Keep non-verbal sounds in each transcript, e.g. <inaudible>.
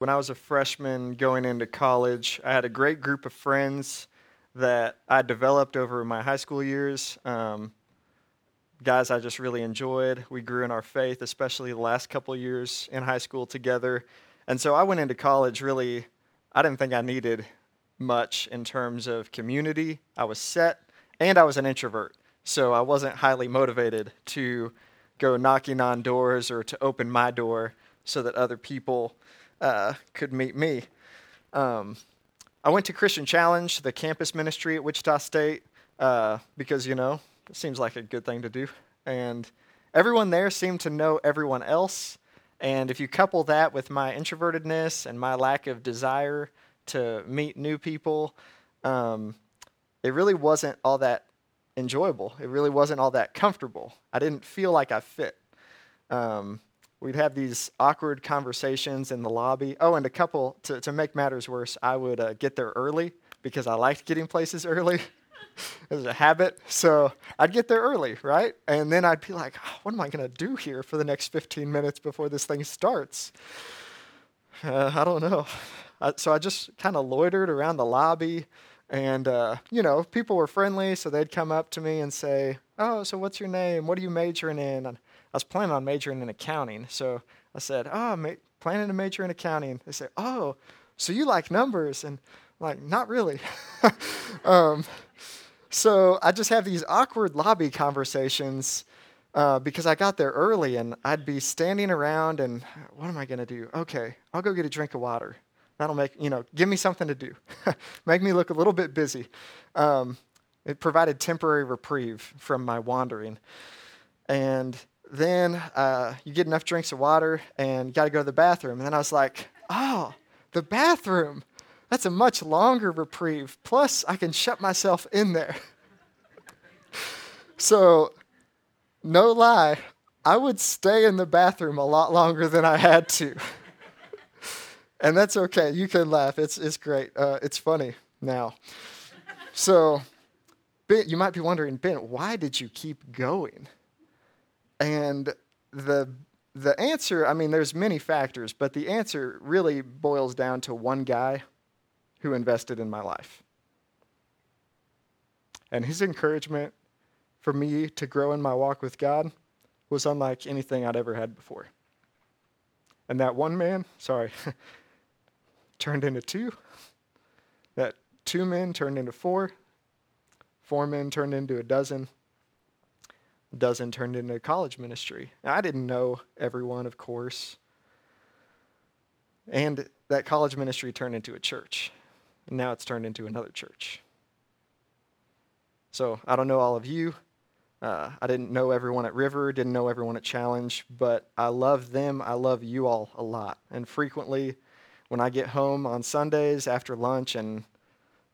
when I was a freshman going into college, I had a great group of friends that I developed over my high school years. Um, guys I just really enjoyed. We grew in our faith, especially the last couple years in high school together. And so I went into college really, I didn't think I needed much in terms of community. I was set, and I was an introvert. So I wasn't highly motivated to go knocking on doors or to open my door so that other people uh, could meet me. Um, I went to Christian Challenge, the campus ministry at Wichita State, uh, because, you know, it seems like a good thing to do. And everyone there seemed to know everyone else. And if you couple that with my introvertedness and my lack of desire to meet new people, um, it really wasn't all that enjoyable. It really wasn't all that comfortable. I didn't feel like I fit. Um, we'd have these awkward conversations in the lobby. Oh, and a couple, to, to make matters worse, I would uh, get there early because I liked getting places early. <laughs> it was a habit. So I'd get there early, right? And then I'd be like, oh, what am I going to do here for the next 15 minutes before this thing starts? Uh, I don't know. I, so I just kind of loitered around the lobby. And, uh, you know, people were friendly, so they'd come up to me and say, Oh, so what's your name? What are you majoring in? And I was planning on majoring in accounting. So I said, Oh, I'm planning to major in accounting. They said, Oh, so you like numbers? And I'm like, Not really. <laughs> um, so I just have these awkward lobby conversations uh, because I got there early and I'd be standing around and what am I going to do? Okay, I'll go get a drink of water. That'll make, you know, give me something to do. <laughs> make me look a little bit busy. Um, it provided temporary reprieve from my wandering. And then uh, you get enough drinks of water and you got to go to the bathroom. And then I was like, oh, the bathroom. That's a much longer reprieve. Plus, I can shut myself in there. <laughs> so, no lie, I would stay in the bathroom a lot longer than I had to. <laughs> and that's okay. You can laugh. It's, it's great. Uh, it's funny now. So, Ben, you might be wondering, Ben, why did you keep going? And the the answer, I mean, there's many factors, but the answer really boils down to one guy who invested in my life. And his encouragement for me to grow in my walk with God was unlike anything I'd ever had before. And that one man, sorry, <laughs> turned into two. That two men turned into four. Four men turned into a dozen dozen turned into college ministry. I didn't know everyone, of course. And that college ministry turned into a church. And now it's turned into another church. So I don't know all of you. Uh, I didn't know everyone at River, didn't know everyone at Challenge, but I love them. I love you all a lot. And frequently, when I get home on Sundays after lunch, and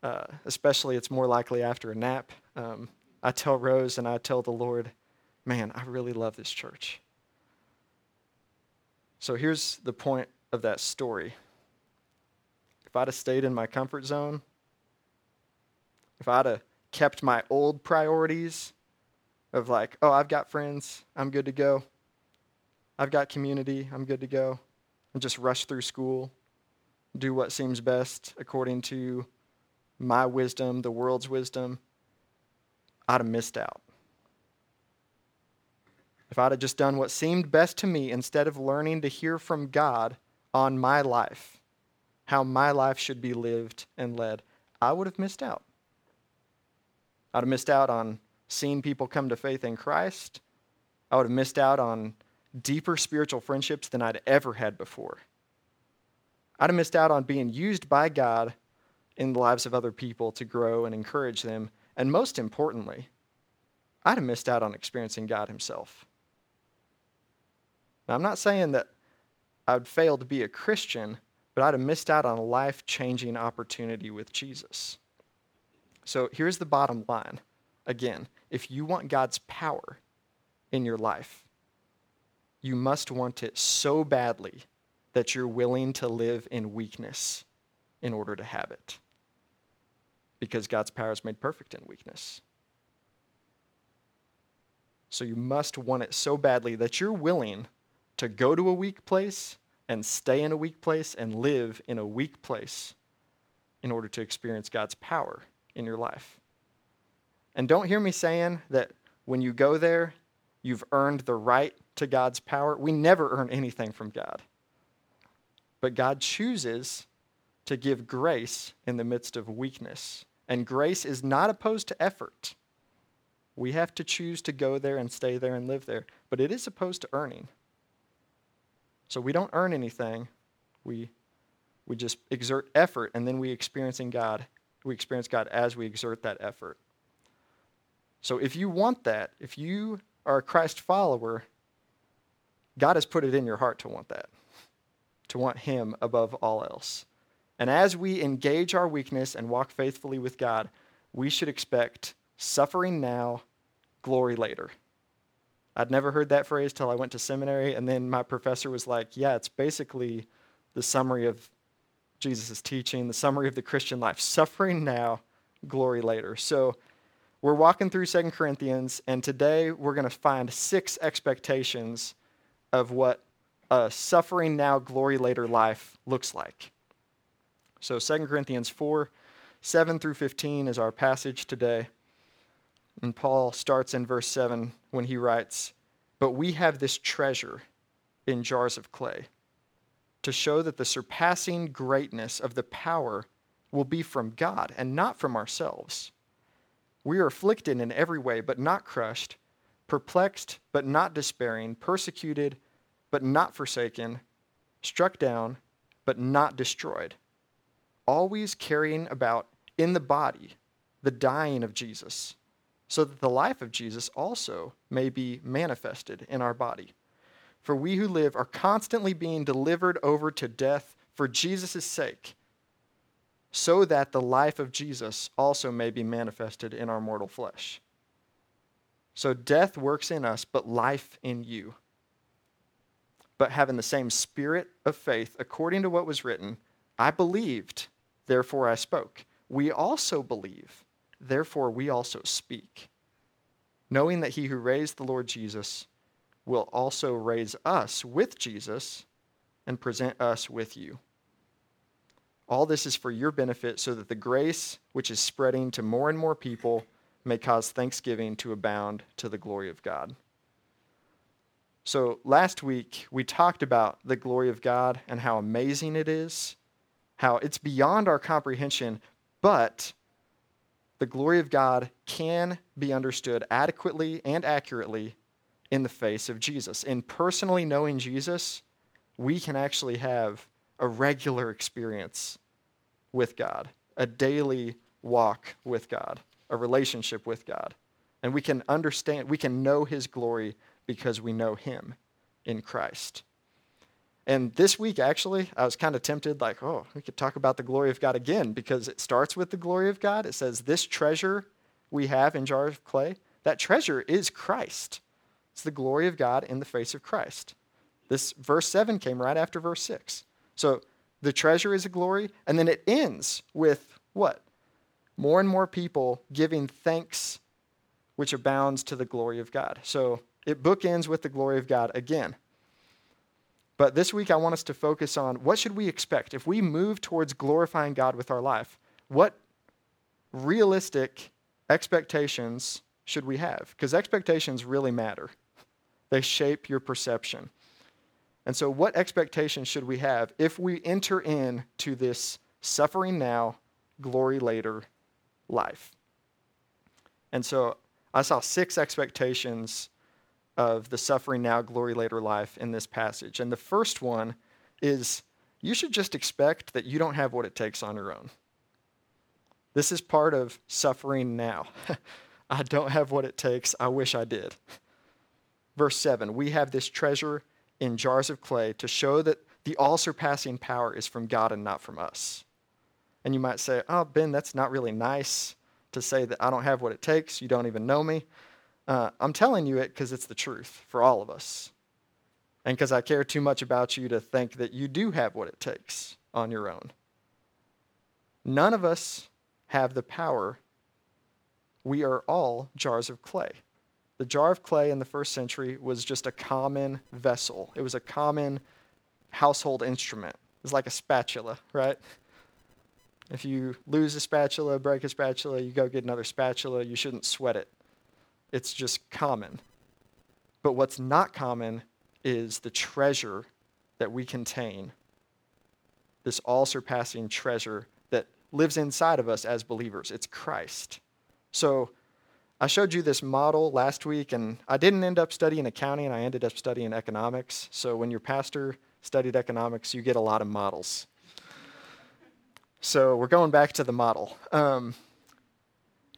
uh, especially it's more likely after a nap, um, I tell Rose and I tell the Lord, man, I really love this church. So here's the point of that story. If I'd have stayed in my comfort zone, if I'd have kept my old priorities of like, oh, I've got friends, I'm good to go. I've got community, I'm good to go. And just rush through school, do what seems best according to my wisdom, the world's wisdom, I'd have missed out. If I'd have just done what seemed best to me instead of learning to hear from God on my life, how my life should be lived and led, I would have missed out. I'd have missed out on seeing people come to faith in Christ. I would have missed out on deeper spiritual friendships than I'd ever had before. I'd have missed out on being used by God in the lives of other people to grow and encourage them. And most importantly, I'd have missed out on experiencing God Himself. Now, I'm not saying that I would fail to be a Christian, but I'd have missed out on a life changing opportunity with Jesus. So here's the bottom line. Again, if you want God's power in your life, you must want it so badly that you're willing to live in weakness in order to have it. Because God's power is made perfect in weakness. So you must want it so badly that you're willing to go to a weak place, and stay in a weak place and live in a weak place in order to experience God's power in your life. And don't hear me saying that when you go there, you've earned the right to God's power. We never earn anything from God. But God chooses to give grace in the midst of weakness. And grace is not opposed to effort. We have to choose to go there and stay there and live there, but it is opposed to earning. So we don't earn anything. We, we just exert effort, and then we experiencing God. We experience God as we exert that effort. So if you want that, if you are a Christ follower, God has put it in your heart to want that, to want Him above all else. And as we engage our weakness and walk faithfully with God, we should expect suffering now, glory later. I'd never heard that phrase till I went to seminary, and then my professor was like, Yeah, it's basically the summary of Jesus' teaching, the summary of the Christian life suffering now, glory later. So we're walking through Second Corinthians, and today we're going to find six expectations of what a suffering now, glory later life looks like. So Second Corinthians 4 7 through 15 is our passage today. And Paul starts in verse 7 when he writes, But we have this treasure in jars of clay to show that the surpassing greatness of the power will be from God and not from ourselves. We are afflicted in every way, but not crushed, perplexed, but not despairing, persecuted, but not forsaken, struck down, but not destroyed, always carrying about in the body the dying of Jesus so that the life of Jesus also may be manifested in our body. For we who live are constantly being delivered over to death for Jesus' sake, so that the life of Jesus also may be manifested in our mortal flesh. So death works in us, but life in you. But having the same spirit of faith, according to what was written, I believed, therefore I spoke. We also believe Therefore, we also speak, knowing that he who raised the Lord Jesus will also raise us with Jesus and present us with you. All this is for your benefit, so that the grace which is spreading to more and more people may cause thanksgiving to abound to the glory of God. So, last week we talked about the glory of God and how amazing it is, how it's beyond our comprehension, but the glory of God can be understood adequately and accurately in the face of Jesus. In personally knowing Jesus, we can actually have a regular experience with God, a daily walk with God, a relationship with God. And we can understand, we can know his glory because we know him in Christ. And this week, actually, I was kind of tempted, like, oh, we could talk about the glory of God again because it starts with the glory of God. It says, This treasure we have in jars of clay, that treasure is Christ. It's the glory of God in the face of Christ. This verse 7 came right after verse 6. So the treasure is a glory, and then it ends with what? More and more people giving thanks, which abounds to the glory of God. So it bookends with the glory of God again. But this week, I want us to focus on what should we expect if we move towards glorifying God with our life? What realistic expectations should we have? Because expectations really matter, they shape your perception. And so, what expectations should we have if we enter into this suffering now, glory later life? And so, I saw six expectations of the suffering now, glory later life in this passage. And the first one is you should just expect that you don't have what it takes on your own. This is part of suffering now. <laughs> I don't have what it takes. I wish I did. Verse 7 We have this treasure in jars of clay to show that the all surpassing power is from God and not from us. And you might say, Oh, Ben, that's not really nice to say that I don't have what it takes. You don't even know me. Uh, I'm telling you it because it's the truth for all of us. And because I care too much about you to think that you do have what it takes on your own. None of us have the power. We are all jars of clay. The jar of clay in the first century was just a common vessel, it was a common household instrument. It's like a spatula, right? If you lose a spatula, break a spatula, you go get another spatula, you shouldn't sweat it. It's just common. But what's not common is the treasure that we contain, this all surpassing treasure that lives inside of us as believers. It's Christ. So I showed you this model last week, and I didn't end up studying accounting, I ended up studying economics. So when your pastor studied economics, you get a lot of models. So we're going back to the model. Um,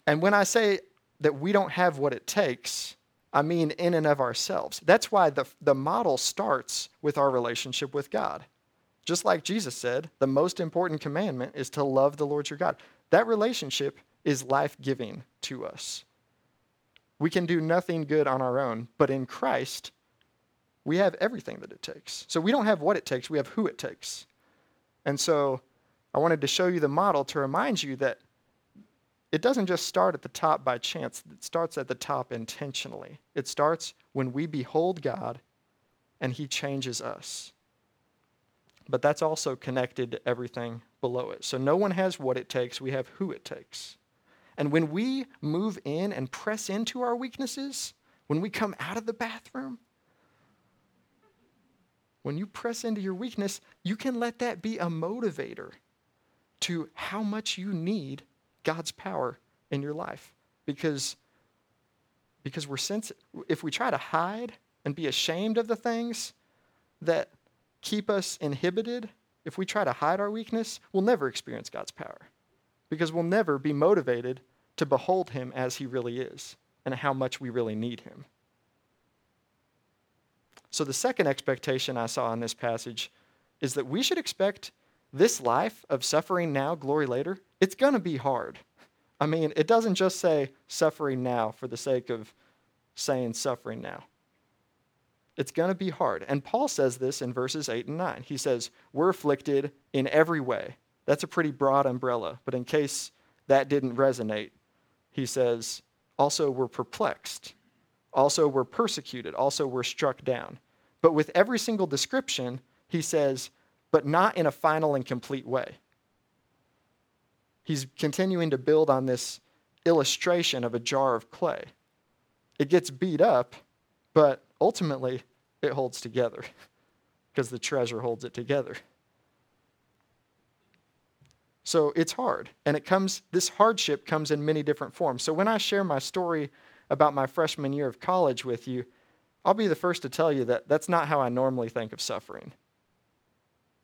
and when I say that we don't have what it takes, I mean in and of ourselves. That's why the, the model starts with our relationship with God. Just like Jesus said, the most important commandment is to love the Lord your God. That relationship is life giving to us. We can do nothing good on our own, but in Christ, we have everything that it takes. So we don't have what it takes, we have who it takes. And so I wanted to show you the model to remind you that it doesn't just start at the top by chance, it starts at the top intentionally. It starts when we behold God and He changes us. But that's also connected to everything below it. So no one has what it takes, we have who it takes. And when we move in and press into our weaknesses, when we come out of the bathroom, when you press into your weakness, you can let that be a motivator to how much you need God's power in your life. Because, because we're sensitive. If we try to hide and be ashamed of the things that keep us inhibited, if we try to hide our weakness, we'll never experience God's power. Because we'll never be motivated to behold Him as He really is and how much we really need Him. So, the second expectation I saw in this passage is that we should expect this life of suffering now, glory later, it's going to be hard. I mean, it doesn't just say suffering now for the sake of saying suffering now. It's going to be hard. And Paul says this in verses 8 and 9. He says, We're afflicted in every way. That's a pretty broad umbrella. But in case that didn't resonate, he says, Also, we're perplexed. Also, we're persecuted. Also, we're struck down. But with every single description, he says, but not in a final and complete way. He's continuing to build on this illustration of a jar of clay. It gets beat up, but ultimately it holds together <laughs> because the treasure holds it together. So it's hard, and it comes this hardship comes in many different forms. So when I share my story about my freshman year of college with you, I'll be the first to tell you that that's not how I normally think of suffering.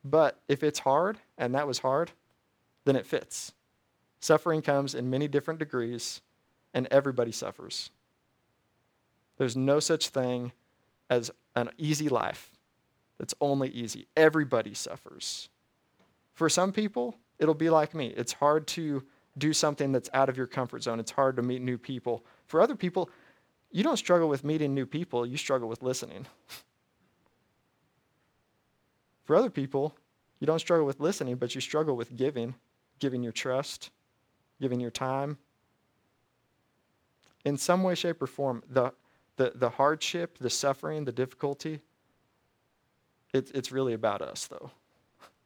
But if it's hard, and that was hard, then it fits. Suffering comes in many different degrees, and everybody suffers. There's no such thing as an easy life that's only easy. Everybody suffers. For some people, it'll be like me. It's hard to do something that's out of your comfort zone, it's hard to meet new people. For other people, you don't struggle with meeting new people, you struggle with listening. <laughs> For other people, you don't struggle with listening, but you struggle with giving, giving your trust, giving your time. In some way, shape, or form, the, the, the hardship, the suffering, the difficulty, it, it's really about us, though.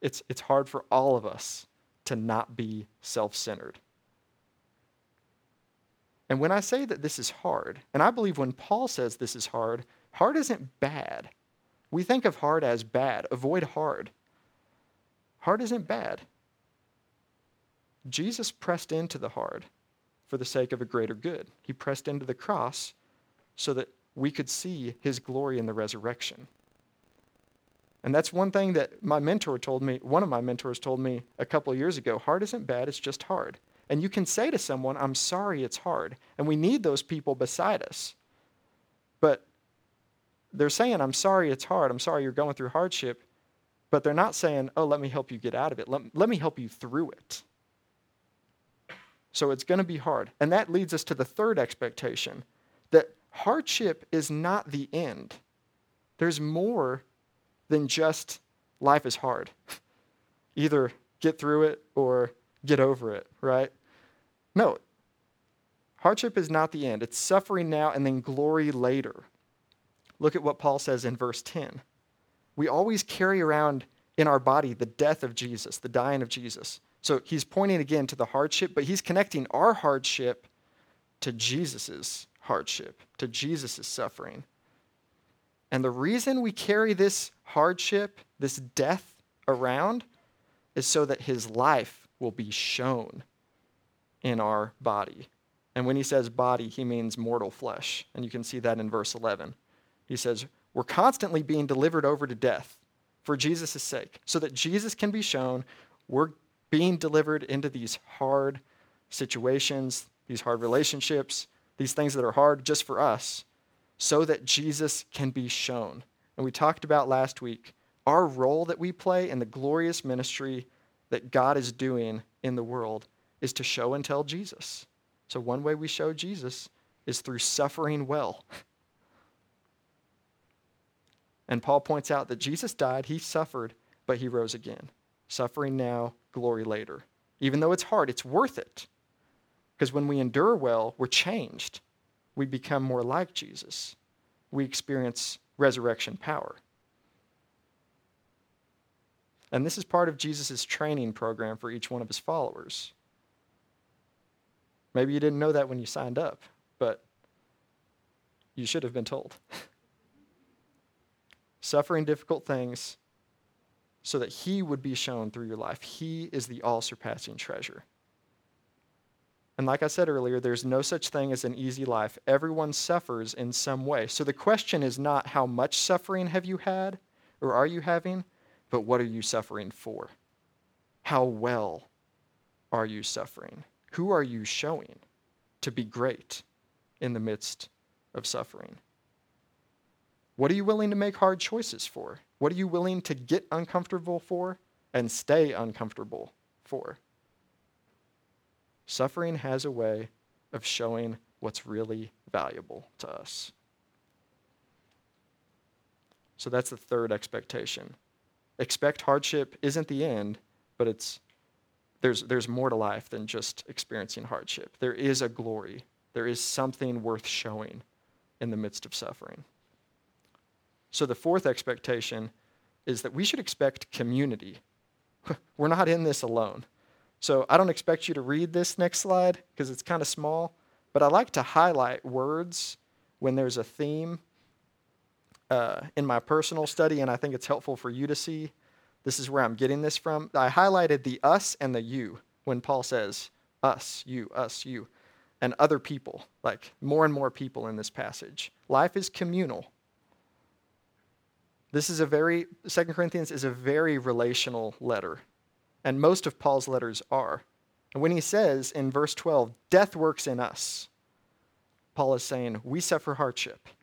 It's, it's hard for all of us to not be self centered. And when I say that this is hard, and I believe when Paul says this is hard, hard isn't bad. We think of hard as bad. Avoid hard. Hard isn't bad. Jesus pressed into the hard for the sake of a greater good. He pressed into the cross so that we could see his glory in the resurrection. And that's one thing that my mentor told me, one of my mentors told me a couple of years ago hard isn't bad, it's just hard. And you can say to someone, I'm sorry it's hard. And we need those people beside us. But they're saying, I'm sorry it's hard. I'm sorry you're going through hardship. But they're not saying, oh, let me help you get out of it. Let, let me help you through it. So it's going to be hard. And that leads us to the third expectation that hardship is not the end. There's more than just life is hard. <laughs> Either get through it or get over it, right? No. Hardship is not the end. It's suffering now and then glory later. Look at what Paul says in verse 10. we always carry around in our body the death of Jesus, the dying of Jesus. So he's pointing again to the hardship, but he's connecting our hardship to Jesus' hardship, to Jesus' suffering. And the reason we carry this hardship, this death around, is so that his life will be shown in our body. And when he says body, he means mortal flesh. And you can see that in verse 11. He says, We're constantly being delivered over to death for Jesus' sake, so that Jesus can be shown. We're being delivered into these hard situations, these hard relationships, these things that are hard just for us, so that Jesus can be shown. And we talked about last week our role that we play in the glorious ministry that God is doing in the world is to show and tell Jesus. So, one way we show Jesus is through suffering well. And Paul points out that Jesus died, he suffered, but he rose again. Suffering now, glory later. Even though it's hard, it's worth it. Because when we endure well, we're changed. We become more like Jesus. We experience resurrection power. And this is part of Jesus' training program for each one of his followers. Maybe you didn't know that when you signed up, but you should have been told. <laughs> Suffering difficult things so that He would be shown through your life. He is the all surpassing treasure. And like I said earlier, there's no such thing as an easy life. Everyone suffers in some way. So the question is not how much suffering have you had or are you having, but what are you suffering for? How well are you suffering? Who are you showing to be great in the midst of suffering? What are you willing to make hard choices for? What are you willing to get uncomfortable for and stay uncomfortable for? Suffering has a way of showing what's really valuable to us. So that's the third expectation. Expect hardship isn't the end, but it's there's, there's more to life than just experiencing hardship. There is a glory, there is something worth showing in the midst of suffering. So, the fourth expectation is that we should expect community. <laughs> We're not in this alone. So, I don't expect you to read this next slide because it's kind of small, but I like to highlight words when there's a theme uh, in my personal study, and I think it's helpful for you to see. This is where I'm getting this from. I highlighted the us and the you when Paul says us, you, us, you, and other people, like more and more people in this passage. Life is communal. This is a very, Second Corinthians is a very relational letter, and most of Paul's letters are. And when he says in verse 12, death works in us, Paul is saying, we suffer hardship. <laughs>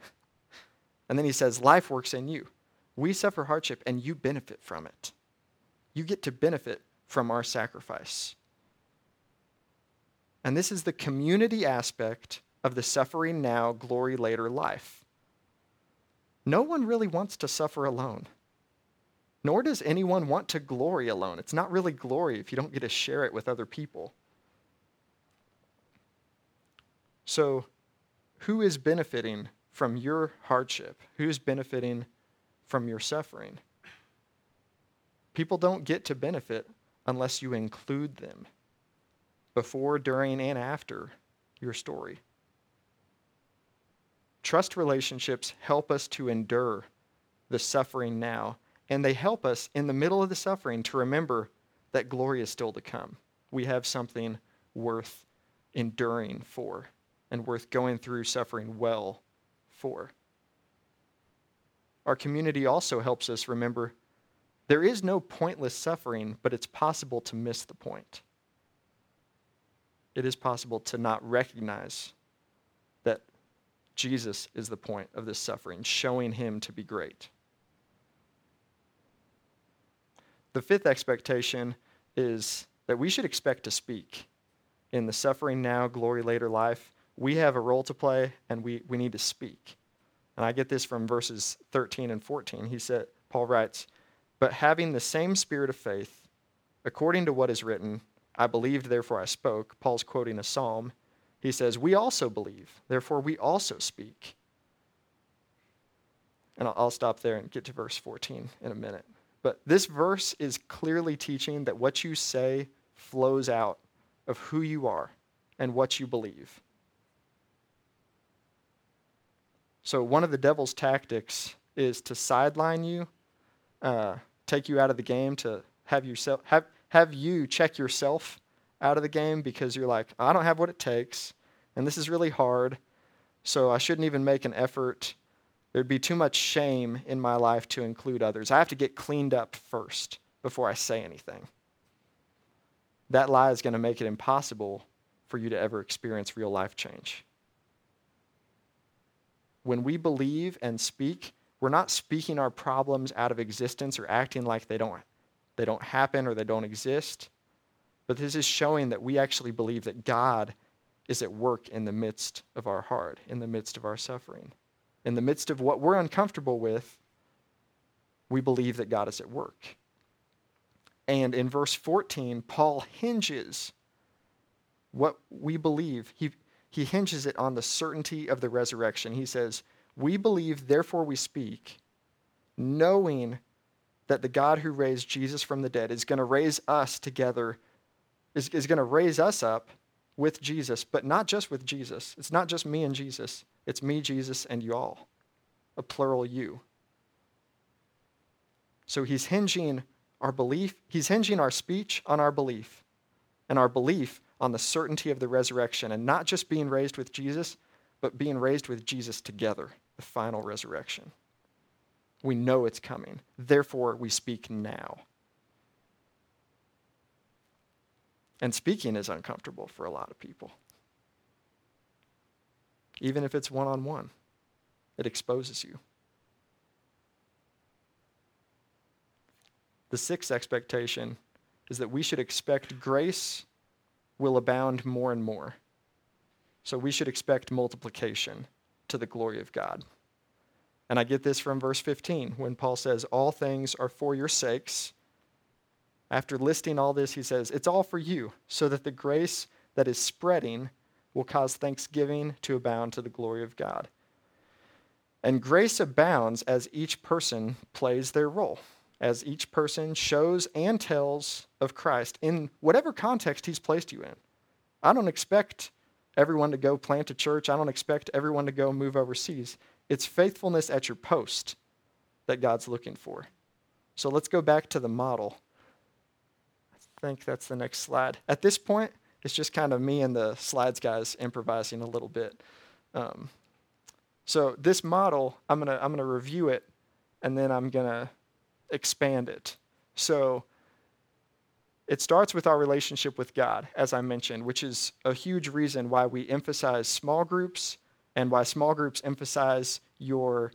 And then he says, life works in you. We suffer hardship and you benefit from it. You get to benefit from our sacrifice. And this is the community aspect of the suffering now, glory later life. No one really wants to suffer alone, nor does anyone want to glory alone. It's not really glory if you don't get to share it with other people. So, who is benefiting from your hardship? Who is benefiting from your suffering. People don't get to benefit unless you include them before, during, and after your story. Trust relationships help us to endure the suffering now, and they help us in the middle of the suffering to remember that glory is still to come. We have something worth enduring for and worth going through suffering well for. Our community also helps us remember there is no pointless suffering, but it's possible to miss the point. It is possible to not recognize that Jesus is the point of this suffering, showing him to be great. The fifth expectation is that we should expect to speak. In the suffering now, glory later life, we have a role to play and we, we need to speak. And I get this from verses 13 and 14. He said, Paul writes, But having the same spirit of faith, according to what is written, I believed, therefore I spoke. Paul's quoting a psalm. He says, We also believe, therefore we also speak. And I'll, stop there and get to verse 14 in a minute. But this verse is clearly teaching that what you say flows out of who you are and what you believe. So, one of the devil's tactics is to sideline you, uh, take you out of the game, to have, yourself, have, have you check yourself out of the game because you're like, I don't have what it takes, and this is really hard, so I shouldn't even make an effort. There'd be too much shame in my life to include others. I have to get cleaned up first before I say anything. That lie is going to make it impossible for you to ever experience real life change. When we believe and speak, we're not speaking our problems out of existence or acting like they don't, they don't happen or they don't exist. But this is showing that we actually believe that God is at work in the midst of our heart, in the midst of our suffering. In the midst of what we're uncomfortable with, we believe that God is at work. And in verse 14, Paul hinges what we believe. He, he hinges it on the certainty of the resurrection. He says, We believe, therefore we speak, knowing that the God who raised Jesus from the dead is going to raise us together, is, is going to raise us up with Jesus, but not just with Jesus. It's not just me and Jesus, it's me, Jesus, and you all, a plural you. So he's hinging our belief, he's hinging our speech on our belief, and our belief on the certainty of the resurrection, and not just being raised with Jesus, but being raised with Jesus together, the final resurrection. We know it's coming. Therefore, we speak now. And speaking is uncomfortable for a lot of people. Even if it's one on one, it exposes you. The sixth expectation is that we should expect grace will abound more and more. So we should expect multiplication to the glory of God. And I get this from verse 15 when Paul says, All things are for your sakes. After listing all this, he says, It's all for you, so that the grace that is spreading will cause thanksgiving to abound to the glory of God. And grace abounds as each person plays their role as each person shows and tells of Christ in whatever context he's placed you in. I don't expect everyone to go plant a church. I don't expect everyone to go move overseas. It's faithfulness at your post that God's looking for. So let's go back to the model. I think that's the next slide. At this point, it's just kind of me and the slides guys improvising a little bit. Um, so this model, I'm gonna I'm gonna review it, and then I'm gonna expand it. So it starts with our relationship with God, as I mentioned, which is a huge reason why we emphasize small groups and why small groups emphasize your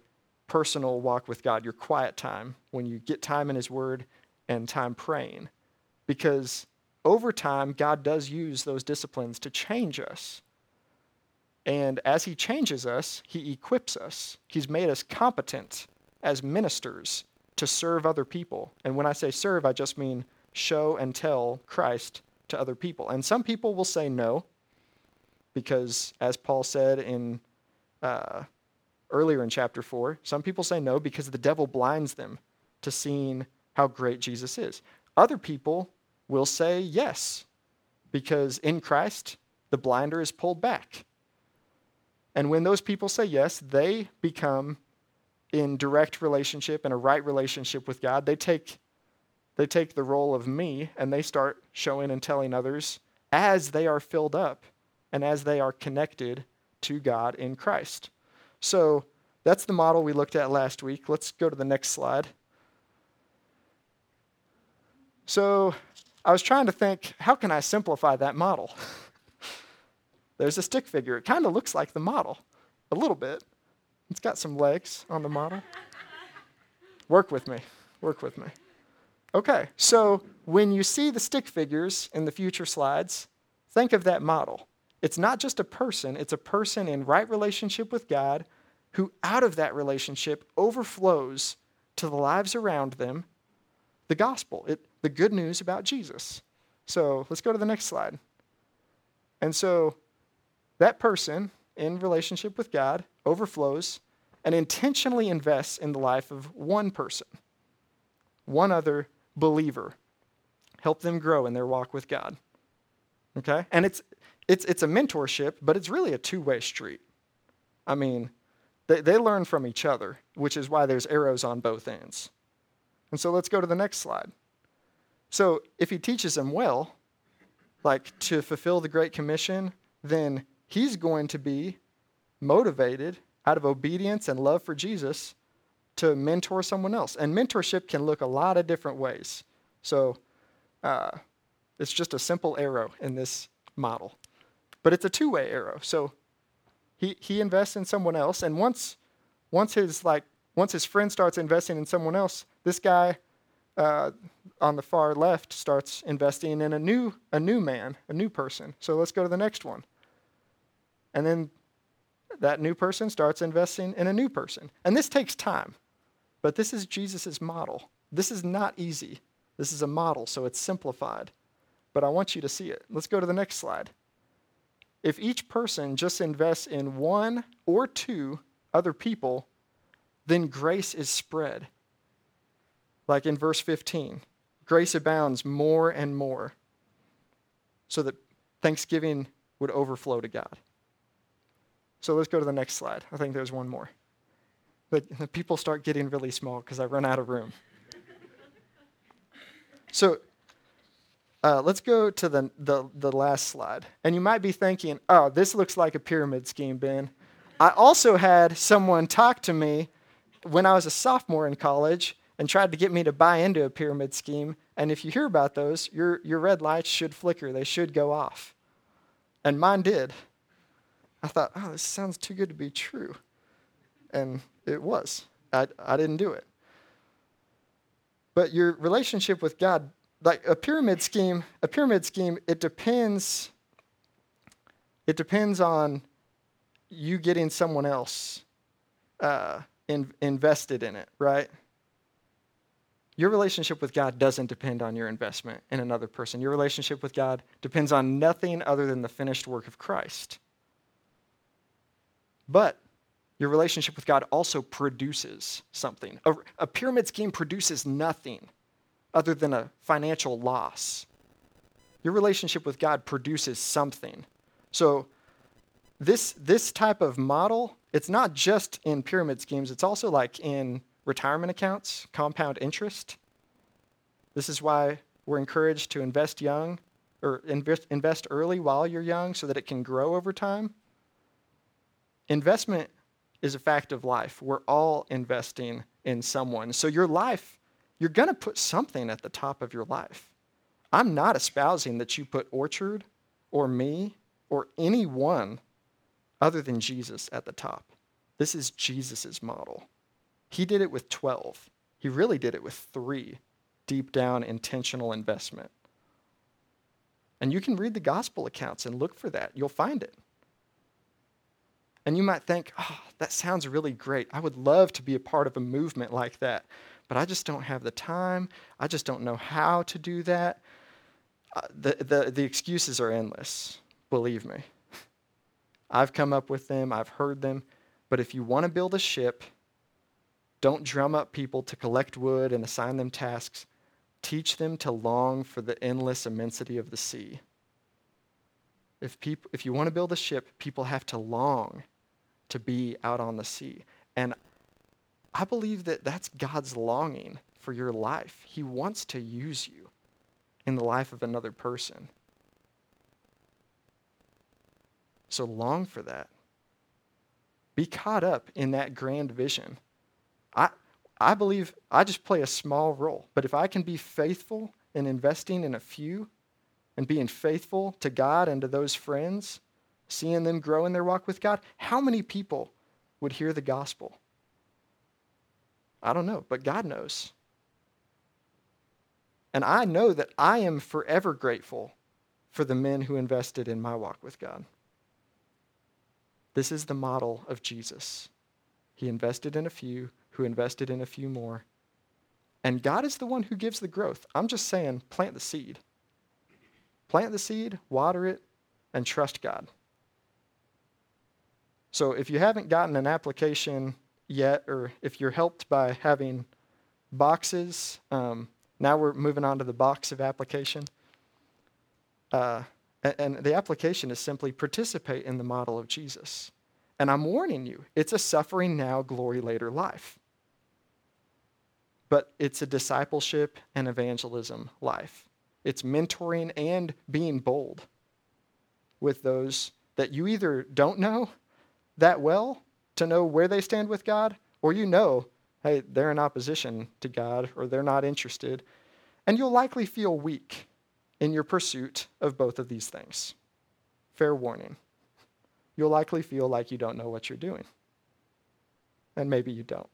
personal walk with God, your quiet time, when you get time in His Word and time praying. Because over time, God does use those disciplines to change us. And as He changes us, He equips us. He's made us competent as ministers to serve other people. And when I say serve, I just mean show and tell Christ to other people. And some people will say no, because as Paul said in uh, earlier in chapter 4, some people say no because the devil blinds them to seeing how great Jesus is. Other people will say yes, because in Christ, the blinder is pulled back. And when those people say yes, they become in direct relationship and a right relationship with God, they take they take the role of me and they start showing and telling others as they are filled up and as they are connected to God in Christ. So that's the model we looked at last week. Let's go to the next slide. So I was trying to think, how can I simplify that model? <laughs> There's a stick figure. It kind of looks like the model, a little bit. It's got some legs on the model. Work with me. Work with me. Okay, so when you see the stick figures in the future slides, think of that model. It's not just a person, it's a person in right relationship with God who, out of that relationship, overflows to the lives around them the gospel, it, the good news about Jesus. So let's go to the next slide. And so that person in relationship with God overflows and intentionally invests in the life of one person, one other believer. Help them grow in their walk with God. Okay? And it's, it's, it's a mentorship, but it's really a two way street. I mean, they, they learn from each other, which is why there's arrows on both ends. And so let's go to the next slide. So if he teaches them well, like to fulfill the Great Commission, then he's going to be motivated out of obedience and love for Jesus to mentor someone else. And mentorship can look a lot of different ways. So uh, it's just a simple arrow in this model. But it's a two way arrow. So he, he invests in someone else, and once, once, his, like, once his friend starts investing in someone else, this guy uh, on the far left starts investing in a new, a new man, a new person. So let's go to the next one. And then that new person starts investing in a new person. And this takes time, but this is Jesus' model. This is not easy. This is a model, so it's simplified. But I want you to see it. Let's go to the next slide. If each person just invests in one or two other people, then grace is spread. Like in verse 15, grace abounds more and more so that thanksgiving would overflow to God. So let's go to the next slide. I think there's one more. The people start getting really small because I run out of room. so uh, let's go to the, the, the last slide. And you might be thinking, oh, this looks like a pyramid scheme, Ben. I also had someone talk to me when I was a sophomore in college and tried to get me to buy into a pyramid scheme. And if you hear about those, your, your red lights should flicker, they should go off. And mine did. I thought, oh, this sounds too good to be true. And it was. I, I didn't do it. But your relationship with God, like a pyramid scheme, a pyramid scheme, it depends. It depends on you getting someone else uh, in, invested in it, right? Your relationship with God doesn't depend on your investment in another person. Your relationship with God depends on nothing other than the finished work of Christ. But your relationship with God also produces something. A, a, pyramid scheme produces nothing other than a financial loss. Your relationship with God produces something. So, this, this type of model, it's not just in pyramid schemes, it's also like in retirement accounts, compound interest. This is why we're encouraged to invest young or invest, invest early while you're young so that it can grow over time. Investment is a fact of life. We're all investing in someone. So your life, you're going to put something at the top of your life. I'm not espousing that you put Orchard or me or anyone other than Jesus at the top. This is Jesus' model. He did it with 12. He really did it with three deep down intentional investment. And you can read the gospel accounts and look for that. You'll find it. And you might think, oh, that sounds really great. I would love to be a part of a movement like that, but I just don't have the time. I just don't know how to do that. Uh, the, the, the excuses are endless, believe me. <laughs> I've come up with them, I've heard them. But if you want to build a ship, don't drum up people to collect wood and assign them tasks. Teach them to long for the endless immensity of the sea. If, people, if you want to build a ship, people have to long to be out on the sea. And I believe that that's God's longing for your life. He wants to use you in the life of another person. So long for that. Be caught up in that grand vision. I, I believe I just play a small role, but if I can be faithful in investing in a few and being faithful to God and to those friends, seeing them grow in their walk with God, how many people would hear the gospel? I don't know, but God knows. And I know that I am forever grateful for the men who invested in my walk with God. This is the model of Jesus. He invested in a few, who invested in a few more. And God is the one who gives the growth. I'm just saying, plant the seed. Plant the seed, water it, and trust God. So if you haven't gotten an application yet, or if you're helped by having boxes, um, now we're moving on to the box of application. Uh, and, and the application is simply participate in the model of Jesus. And I'm warning you, it's a suffering now, glory later life. But it's a discipleship and evangelism life. It's mentoring and being bold with those that you either don't know that well to know where they stand with God, or you know, hey, they're in opposition to God or they're not interested. And you'll likely feel weak in your pursuit of both of these things. Fair warning. You'll likely feel like you don't know what you're doing. And maybe you don't.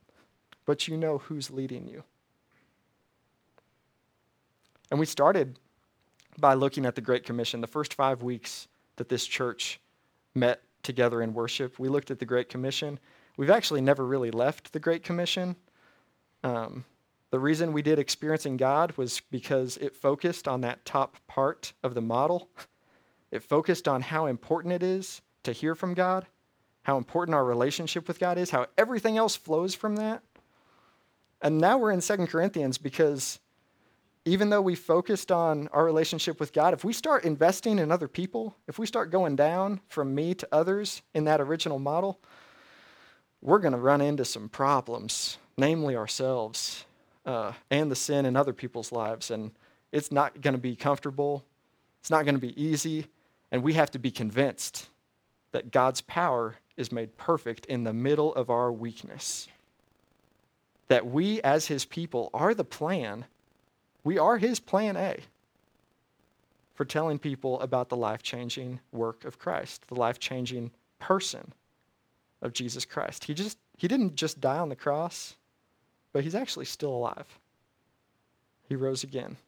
But you know who's leading you. And we started by looking at the Great Commission. The first five weeks that this church met together in worship, we looked at the Great Commission. We've actually never really left the Great Commission. Um, the reason we did Experiencing God was because it focused on that top part of the model. It focused on how important it is to hear from God, how important our relationship with God is, how everything else flows from that. And now we're in Second Corinthians because even though we focused on our relationship with God, if we start investing in other people, if we start going down from me to others in that original model, we're going to run into some problems, namely ourselves uh, and the sin in other people's lives. And it's not going to be comfortable, it's not going to be easy, and we have to be convinced that God's power is made perfect in the middle of our weakness. That we, as His people, are the plan we are his plan A for telling people about the life changing work of Christ, the life changing person of Jesus Christ. He, just, he didn't just die on the cross, but he's actually still alive. He rose again.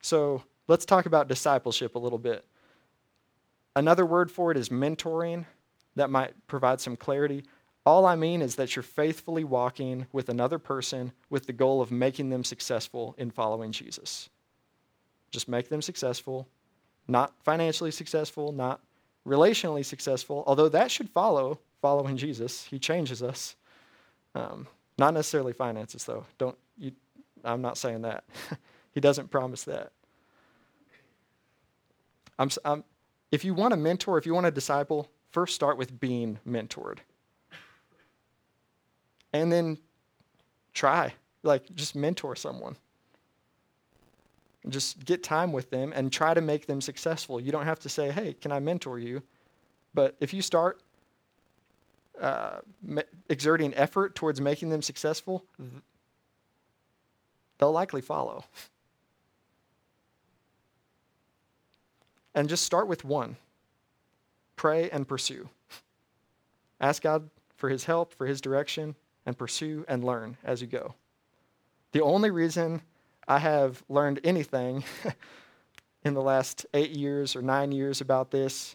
So let's talk about discipleship a little bit. Another word for it is mentoring. That might provide some clarity. All I mean is that you're faithfully walking with another person with the goal of making them successful in following Jesus. Just make them successful, not financially successful, not relationally successful, although that should follow following Jesus. He changes us. Um, not necessarily finances, though. Don't you, I'm not saying that. <laughs> he doesn't promise that. I'm, I'm, if you want a mentor, if you want a disciple, first start with being mentored and then try. Like, just mentor someone. Just get time with them and try to make them successful. You don't have to say, hey, can I mentor you? But if you start uh, exerting effort towards making them successful, they'll likely follow. And just start with one pray and pursue. Ask God for his help, for his direction, and pursue and learn as you go. The only reason I have learned anything <laughs> in the last eight years or nine years about this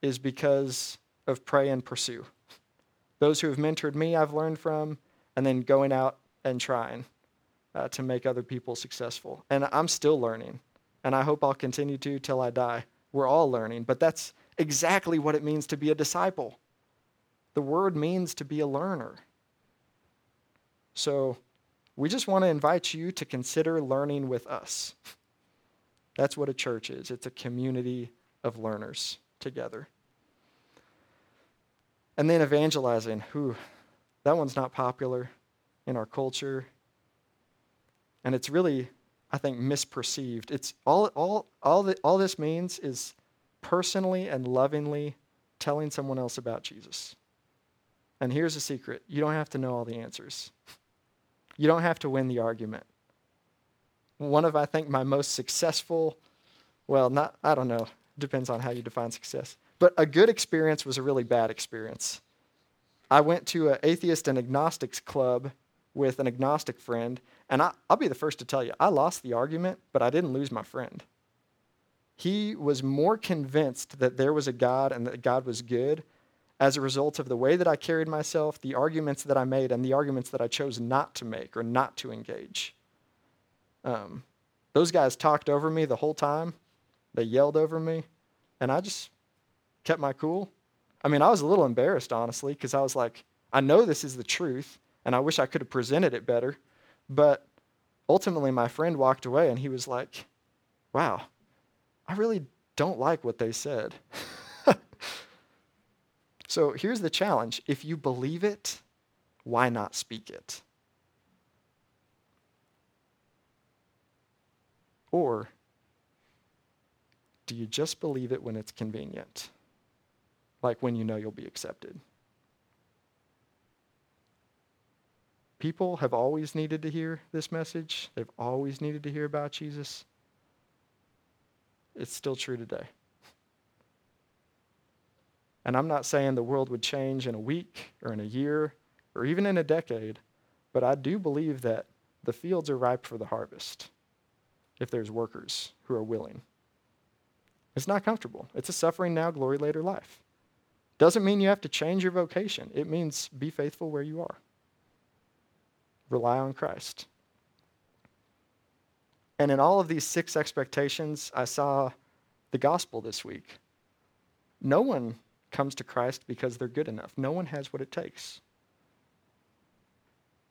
is because of pray and pursue. Those who have mentored me, I've learned from, and then going out and trying uh, to make other people successful. And I'm still learning, and I hope I'll continue to till I die. We're all learning, but that's exactly what it means to be a disciple. The word means to be a learner. So we just want to invite you to consider learning with us. That's what a church is it's a community of learners together. And then evangelizing. Whew, that one's not popular in our culture. And it's really, I think, misperceived. It's all, all, all, the, all this means is personally and lovingly telling someone else about Jesus. And here's a secret you don't have to know all the answers. You don't have to win the argument. One of, I think, my most successful, well, not, I don't know, depends on how you define success, but a good experience was a really bad experience. I went to an atheist and agnostics club with an agnostic friend, and I, will be the first to tell you, I lost the argument, but I didn't lose my friend. He was more convinced that there was a God and that God was good as a result of the way that I carried myself, the arguments that I made, and the arguments that I chose not to make or not to engage. Um, those guys talked over me the whole time. They yelled over me, and I just kept my cool. I mean, I was a little embarrassed, honestly, because I was like, I know this is the truth, and I wish I could have presented it better. But ultimately, my friend walked away and he was like, wow, I really don't like what they said. <laughs> so here's the challenge if you believe it, why not speak it? Or do you just believe it when it's convenient? Like when you know you'll be accepted? People have always needed to hear this message. They've always needed to hear about Jesus. It's still true today. And I'm not saying the world would change in a week or in a year or even in a decade, but I do believe that the fields are ripe for the harvest if there's workers who are willing. It's not comfortable. It's a suffering now, glory later life. Doesn't mean you have to change your vocation, it means be faithful where you are rely on Christ. And in all of these six expectations, I saw the gospel this week. No one comes to Christ because they're good enough, no one has what it takes.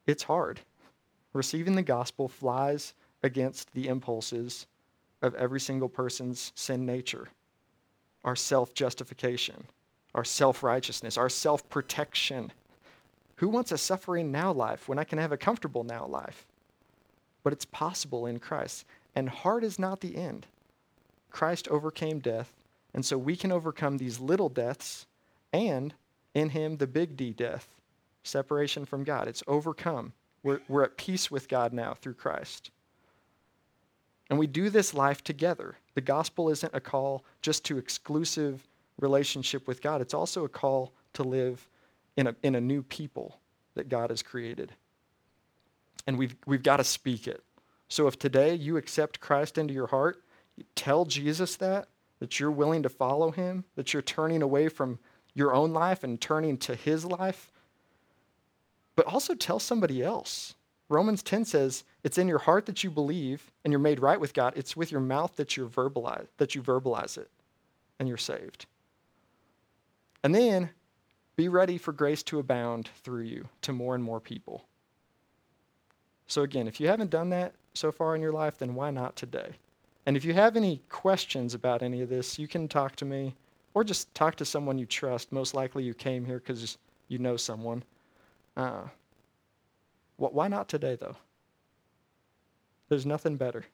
It's hard. Receiving the gospel flies against the impulses of every single person's sin nature our self justification, our self righteousness, our self protection. Who wants a suffering now life when I can have a comfortable now life? But it's possible in Christ. And hard is not the end. Christ overcame death, and so we can overcome these little deaths and in him the big D death, separation from God. It's overcome. We're, we're at peace with God now through Christ. And we do this life together. The gospel isn't a call just to exclusive relationship with God, it's also a call to live in a, in a new people that God has created. And we've, we've got to speak it. So if today you accept Christ into your heart, you tell Jesus that, that you're willing to follow him, that you're turning away from your own life and turning to his life. But also tell somebody else. Romans 10 says, it's in your heart that you believe and you're made right with God. It's with your mouth that you verbalize that you verbalize it and you're saved. And then be ready for grace to abound through you to more and more people. So, again, if you haven't done that so far in your life, then why not today? And if you have any questions about any of this, you can talk to me or just talk to someone you trust. Most likely you came here because you know someone. Uh, why not today, though? There's nothing better.